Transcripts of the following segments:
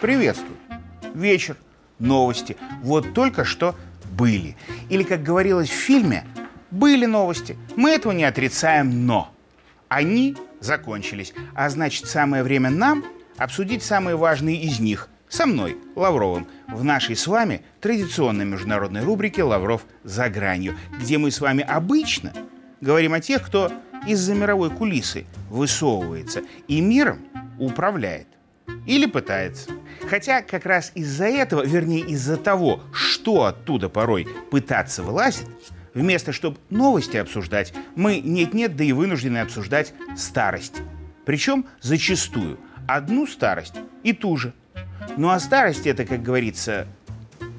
Приветствую. Вечер, новости. Вот только что были. Или, как говорилось в фильме, были новости. Мы этого не отрицаем, но они закончились. А значит, самое время нам обсудить самые важные из них со мной, Лавровым, в нашей с вами традиционной международной рубрике «Лавров за гранью», где мы с вами обычно говорим о тех, кто из-за мировой кулисы высовывается и миром управляет. Или пытается. Хотя как раз из-за этого, вернее из-за того, что оттуда порой пытаться вылазить, вместо чтобы новости обсуждать, мы нет-нет, да и вынуждены обсуждать старость. Причем зачастую одну старость и ту же. Ну а старость это, как говорится,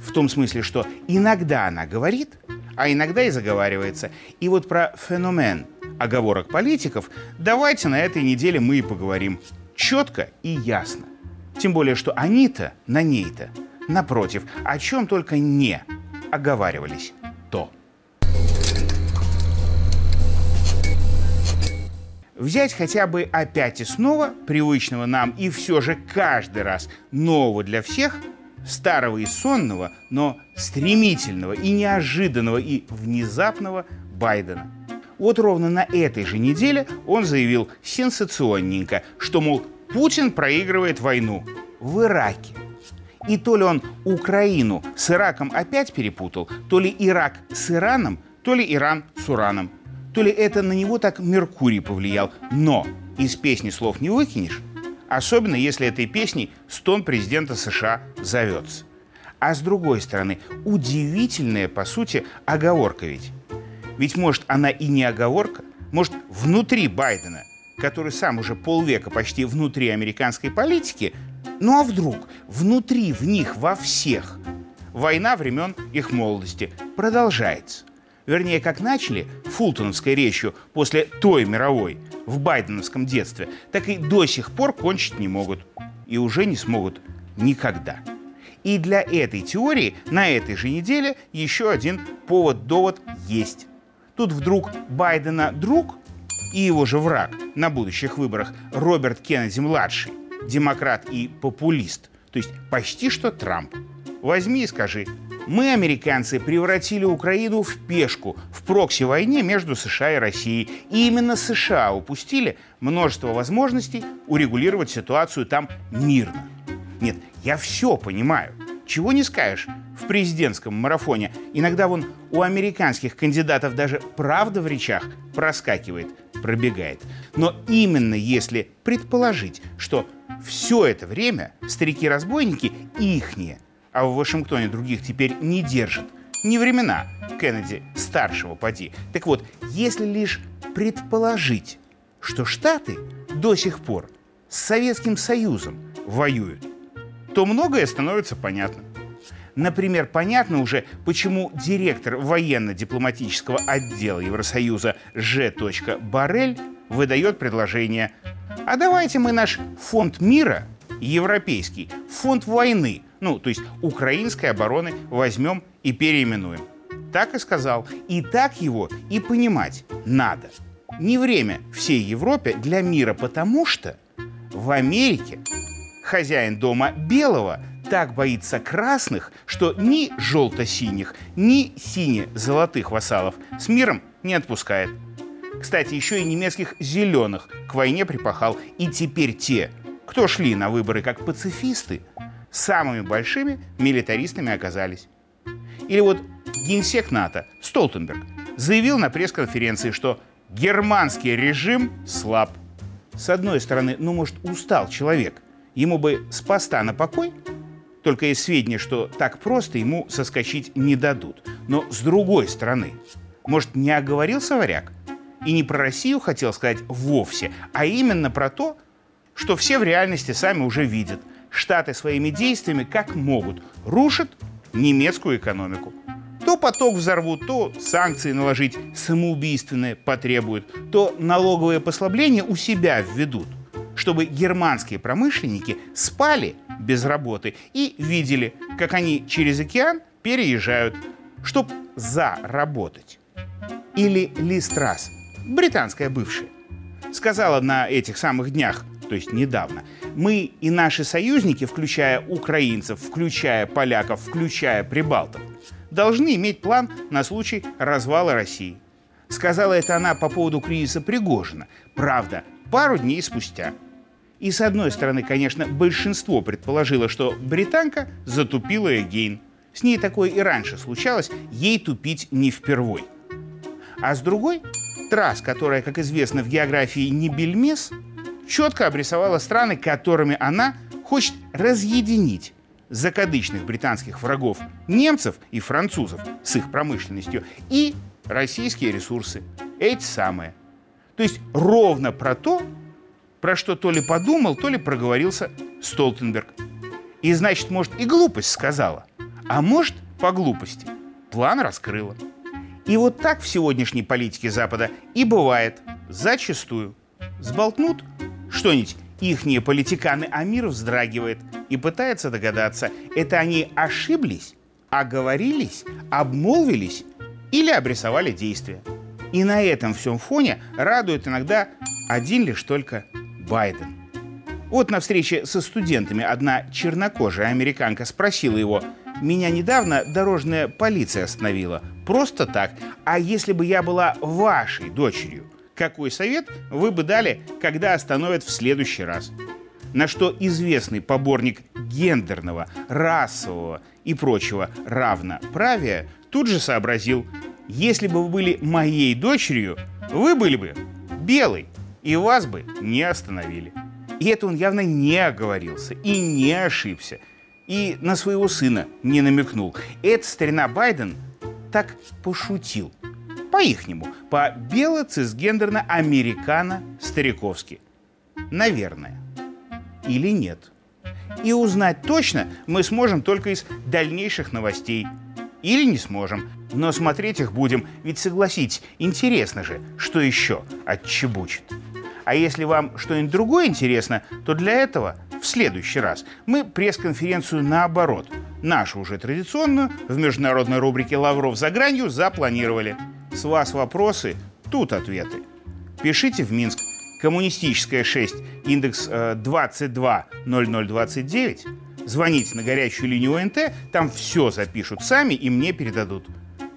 в том смысле, что иногда она говорит, а иногда и заговаривается. И вот про феномен оговорок политиков давайте на этой неделе мы и поговорим четко и ясно. Тем более, что они-то на ней-то, напротив, о чем только не оговаривались то. Взять хотя бы опять и снова привычного нам и все же каждый раз нового для всех, старого и сонного, но стремительного и неожиданного и внезапного Байдена. Вот ровно на этой же неделе он заявил сенсационненько, что, мол, Путин проигрывает войну в Ираке. И то ли он Украину с Ираком опять перепутал, то ли Ирак с Ираном, то ли Иран с Ураном. То ли это на него так Меркурий повлиял. Но из песни слов не выкинешь, особенно если этой песней стон президента США зовется. А с другой стороны, удивительная, по сути, оговорка ведь. Ведь может она и не оговорка, может внутри Байдена – который сам уже полвека почти внутри американской политики, ну а вдруг внутри в них, во всех, война времен их молодости продолжается. Вернее, как начали фултоновской речью после той мировой в байденовском детстве, так и до сих пор кончить не могут. И уже не смогут никогда. И для этой теории на этой же неделе еще один повод-довод есть. Тут вдруг Байдена друг и его же враг на будущих выборах Роберт Кеннеди-младший, демократ и популист, то есть почти что Трамп. Возьми и скажи, мы, американцы, превратили Украину в пешку в прокси-войне между США и Россией. И именно США упустили множество возможностей урегулировать ситуацию там мирно. Нет, я все понимаю. Чего не скажешь в президентском марафоне. Иногда вон у американских кандидатов даже правда в речах проскакивает, пробегает. Но именно если предположить, что все это время старики-разбойники ихние, а в Вашингтоне других теперь не держат, не времена Кеннеди старшего поди. Так вот, если лишь предположить, что Штаты до сих пор с Советским Союзом воюют, то многое становится понятно. Например, понятно уже, почему директор военно-дипломатического отдела Евросоюза Ж. Барель выдает предложение «А давайте мы наш фонд мира, европейский, фонд войны, ну, то есть украинской обороны, возьмем и переименуем». Так и сказал. И так его и понимать надо. Не время всей Европе для мира, потому что в Америке хозяин дома белого так боится красных, что ни желто-синих, ни сине-золотых вассалов с миром не отпускает. Кстати, еще и немецких зеленых к войне припахал. И теперь те, кто шли на выборы как пацифисты, самыми большими милитаристами оказались. Или вот генсек НАТО Столтенберг заявил на пресс-конференции, что германский режим слаб. С одной стороны, ну, может, устал человек – Ему бы с поста на покой, только есть сведения, что так просто ему соскочить не дадут. Но с другой стороны, может, не оговорился варяг? И не про Россию хотел сказать вовсе, а именно про то, что все в реальности сами уже видят. Штаты своими действиями как могут рушат немецкую экономику. То поток взорвут, то санкции наложить самоубийственные потребуют, то налоговые послабления у себя введут – чтобы германские промышленники спали без работы и видели, как они через океан переезжают, чтобы заработать. Или Ли британская бывшая, сказала на этих самых днях, то есть недавно, мы и наши союзники, включая украинцев, включая поляков, включая прибалтов, должны иметь план на случай развала России. Сказала это она по поводу кризиса Пригожина. Правда, пару дней спустя. И с одной стороны, конечно, большинство предположило, что британка затупила Эгейн. С ней такое и раньше случалось, ей тупить не впервой. А с другой, Трасс, которая, как известно, в географии не бельмес, четко обрисовала страны, которыми она хочет разъединить закадычных британских врагов немцев и французов с их промышленностью и российские ресурсы. Эти самые. То есть ровно про то, про что то ли подумал, то ли проговорился Столтенберг. И значит, может, и глупость сказала, а может, по глупости. План раскрыла. И вот так в сегодняшней политике Запада и бывает, зачастую. Сболтнут что-нибудь ихние политиканы, а мир вздрагивает и пытается догадаться, это они ошиблись, оговорились, обмолвились или обрисовали действия. И на этом всем фоне радует иногда один лишь только Байден. Вот на встрече со студентами одна чернокожая американка спросила его, «Меня недавно дорожная полиция остановила. Просто так. А если бы я была вашей дочерью, какой совет вы бы дали, когда остановят в следующий раз?» На что известный поборник гендерного, расового и прочего равноправия тут же сообразил, если бы вы были моей дочерью, вы были бы белой, и вас бы не остановили. И это он явно не оговорился и не ошибся. И на своего сына не намекнул. Это старина Байден так пошутил. По-ихнему, по-бело-цисгендерно-американо-стариковски. Наверное. Или нет. И узнать точно мы сможем только из дальнейших новостей. Или не сможем. Но смотреть их будем, ведь согласитесь, интересно же, что еще отчебучит. А если вам что-нибудь другое интересно, то для этого в следующий раз мы пресс-конференцию наоборот, нашу уже традиционную, в международной рубрике «Лавров за гранью» запланировали. С вас вопросы, тут ответы. Пишите в Минск. Коммунистическая 6, индекс 220029. Звоните на горячую линию ОНТ, там все запишут сами и мне передадут.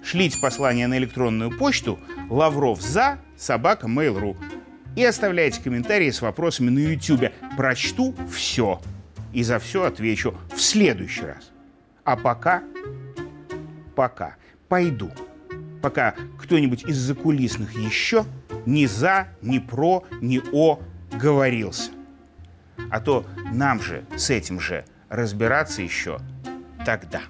Шлите послание на электронную почту лавров за собака mail.ru и оставляйте комментарии с вопросами на YouTube. Прочту все и за все отвечу в следующий раз. А пока, пока пойду. Пока кто-нибудь из закулисных еще ни за, ни про, ни о говорился. А то нам же с этим же разбираться еще тогда.